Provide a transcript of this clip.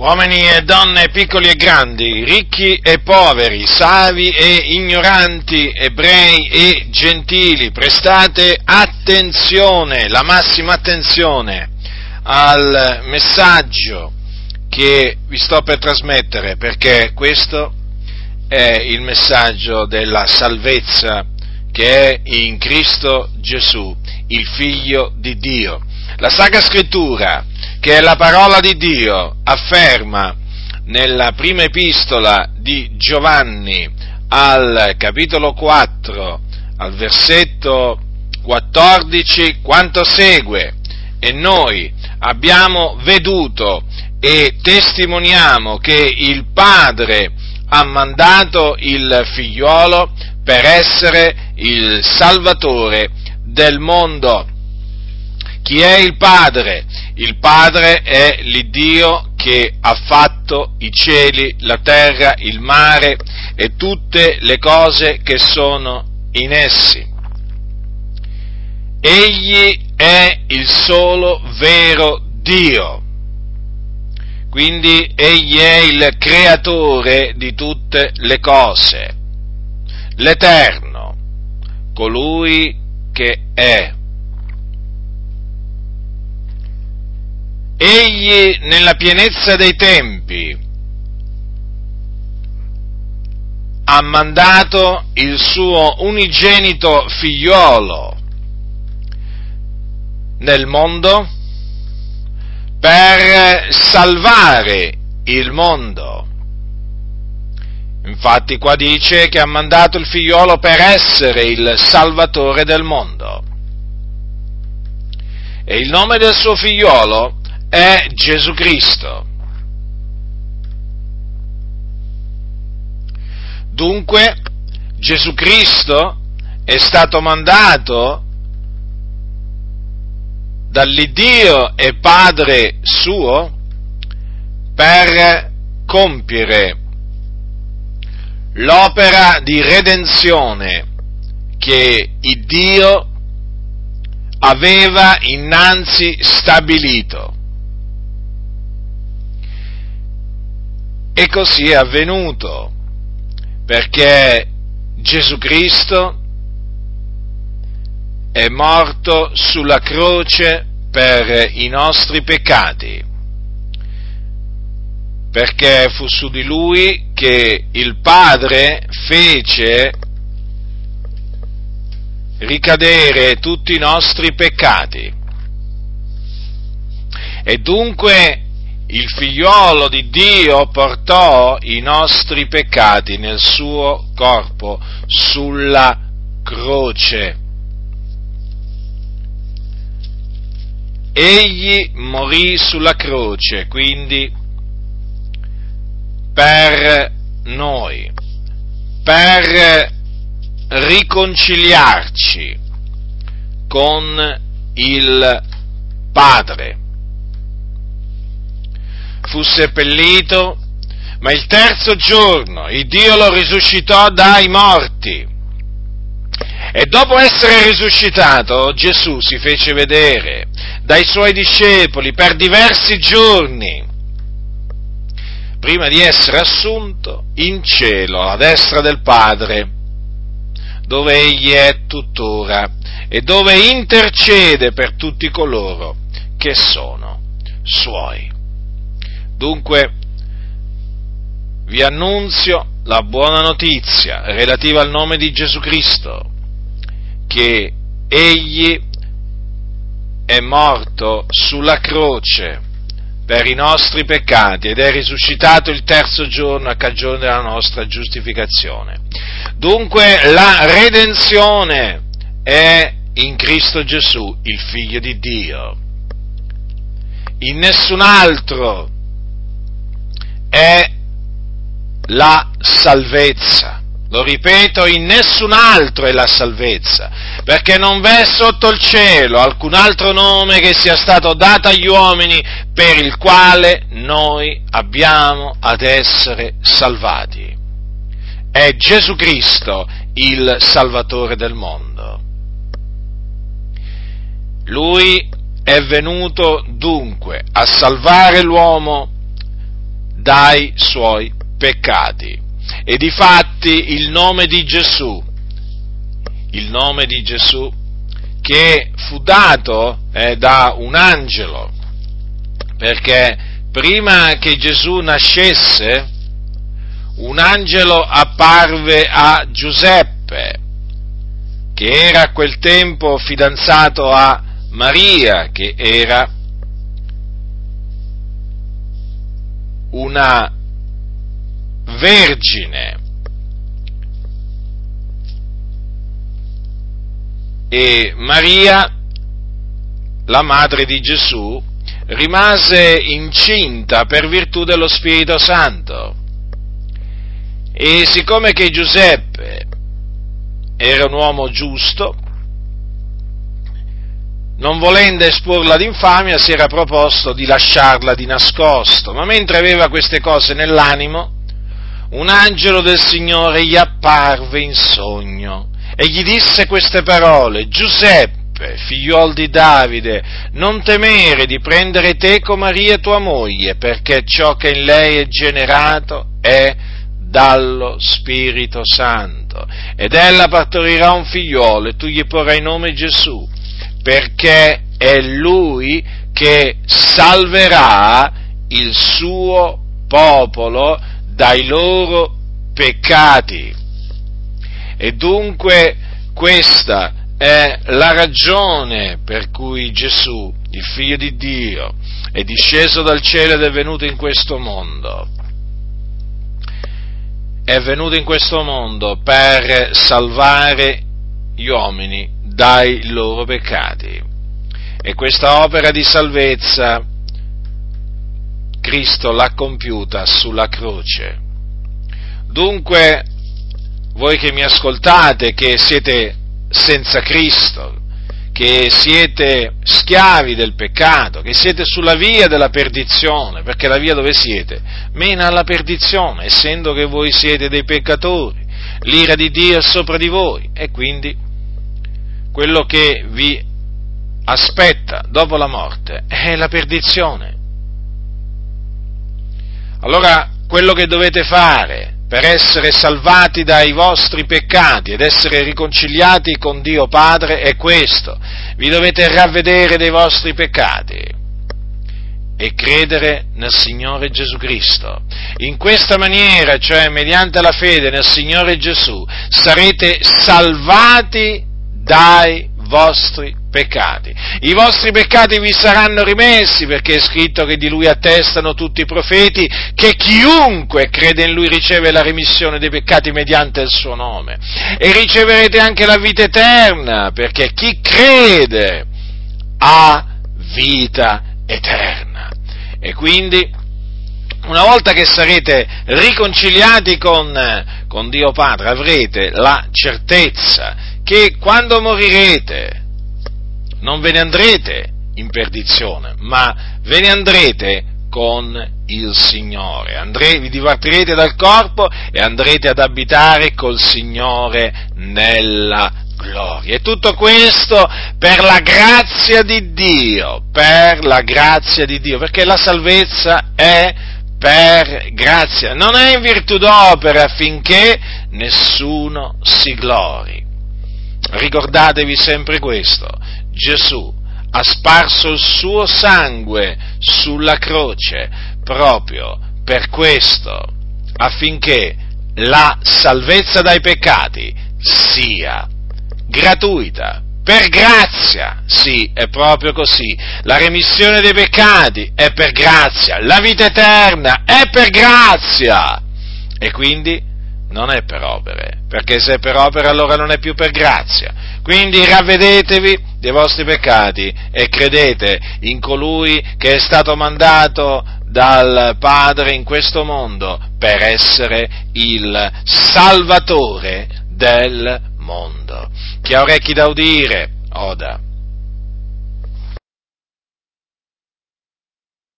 Uomini e donne, piccoli e grandi, ricchi e poveri, savi e ignoranti, ebrei e gentili, prestate attenzione, la massima attenzione al messaggio che vi sto per trasmettere, perché questo è il messaggio della salvezza che è in Cristo Gesù, il Figlio di Dio. La Sacra Scrittura che la parola di Dio afferma nella prima epistola di Giovanni al capitolo 4, al versetto 14, quanto segue. E noi abbiamo veduto e testimoniamo che il Padre ha mandato il figliuolo per essere il Salvatore del mondo. Chi è il Padre? Il Padre è l'Iddio che ha fatto i cieli, la terra, il mare e tutte le cose che sono in essi. Egli è il solo vero Dio. Quindi egli è il creatore di tutte le cose, l'Eterno, colui che è egli nella pienezza dei tempi ha mandato il suo unigenito figliolo nel mondo per salvare il mondo. Infatti qua dice che ha mandato il figliolo per essere il salvatore del mondo. E il nome del suo figliolo è Gesù Cristo. Dunque Gesù Cristo è stato mandato dall'Iddio e Padre suo per compiere l'opera di redenzione che il Dio aveva innanzi stabilito. E così è avvenuto, perché Gesù Cristo è morto sulla croce per i nostri peccati, perché fu su di lui che il Padre fece ricadere tutti i nostri peccati. E dunque il figliolo di Dio portò i nostri peccati nel suo corpo sulla croce. Egli morì sulla croce, quindi per noi, per riconciliarci con il Padre fu seppellito, ma il terzo giorno il Dio lo risuscitò dai morti. E dopo essere risuscitato, Gesù si fece vedere dai suoi discepoli per diversi giorni, prima di essere assunto in cielo, a destra del Padre, dove egli è tuttora e dove intercede per tutti coloro che sono suoi. Dunque, vi annunzio la buona notizia relativa al nome di Gesù Cristo, che Egli è morto sulla croce per i nostri peccati ed è risuscitato il terzo giorno a cagione della nostra giustificazione. Dunque la redenzione è in Cristo Gesù, il Figlio di Dio. In nessun altro è la salvezza. Lo ripeto, in nessun altro è la salvezza, perché non v'è sotto il cielo alcun altro nome che sia stato dato agli uomini per il quale noi abbiamo ad essere salvati. È Gesù Cristo il Salvatore del mondo. Lui è venuto dunque a salvare l'uomo dai suoi peccati. E difatti il nome di Gesù, il nome di Gesù che fu dato eh, da un angelo, perché prima che Gesù nascesse, un angelo apparve a Giuseppe, che era a quel tempo fidanzato a Maria, che era una vergine. E Maria, la madre di Gesù, rimase incinta per virtù dello Spirito Santo. E siccome che Giuseppe era un uomo giusto, non volendo esporla d'infamia, si era proposto di lasciarla di nascosto, ma mentre aveva queste cose nell'animo, un angelo del Signore gli apparve in sogno e gli disse queste parole, Giuseppe, figliuol di Davide, non temere di prendere teco Maria tua moglie, perché ciò che in lei è generato è dallo Spirito Santo. Ed ella partorirà un figliolo e tu gli porrai nome Gesù, perché è lui che salverà il suo popolo dai loro peccati. E dunque questa è la ragione per cui Gesù, il figlio di Dio, è disceso dal cielo ed è venuto in questo mondo è venuto in questo mondo per salvare gli uomini dai loro peccati. E questa opera di salvezza Cristo l'ha compiuta sulla croce. Dunque, voi che mi ascoltate, che siete senza Cristo, che siete schiavi del peccato, che siete sulla via della perdizione, perché la via dove siete mena alla perdizione, essendo che voi siete dei peccatori, l'ira di Dio è sopra di voi e quindi quello che vi aspetta dopo la morte è la perdizione. Allora quello che dovete fare per essere salvati dai vostri peccati ed essere riconciliati con Dio Padre è questo. Vi dovete ravvedere dei vostri peccati e credere nel Signore Gesù Cristo. In questa maniera, cioè mediante la fede nel Signore Gesù, sarete salvati dai vostri peccati. I vostri peccati vi saranno rimessi perché è scritto che di lui attestano tutti i profeti che chiunque crede in lui riceve la remissione dei peccati mediante il suo nome. E riceverete anche la vita eterna perché chi crede ha vita eterna. E quindi una volta che sarete riconciliati con, con Dio Padre avrete la certezza che quando morirete non ve ne andrete in perdizione, ma ve ne andrete con il Signore. Andre, vi dipartirete dal corpo e andrete ad abitare col Signore nella gloria. E tutto questo per la grazia di Dio, per la grazia di Dio, perché la salvezza è per grazia, non è in virtù d'opera affinché nessuno si glori. Ricordatevi sempre questo, Gesù ha sparso il suo sangue sulla croce proprio per questo, affinché la salvezza dai peccati sia gratuita, per grazia, sì, è proprio così. La remissione dei peccati è per grazia, la vita eterna è per grazia. E quindi non è per opere, perché se è per opere allora non è più per grazia. Quindi ravvedetevi dei vostri peccati e credete in colui che è stato mandato dal Padre in questo mondo per essere il Salvatore del mondo. Chi ha orecchi da udire, oda.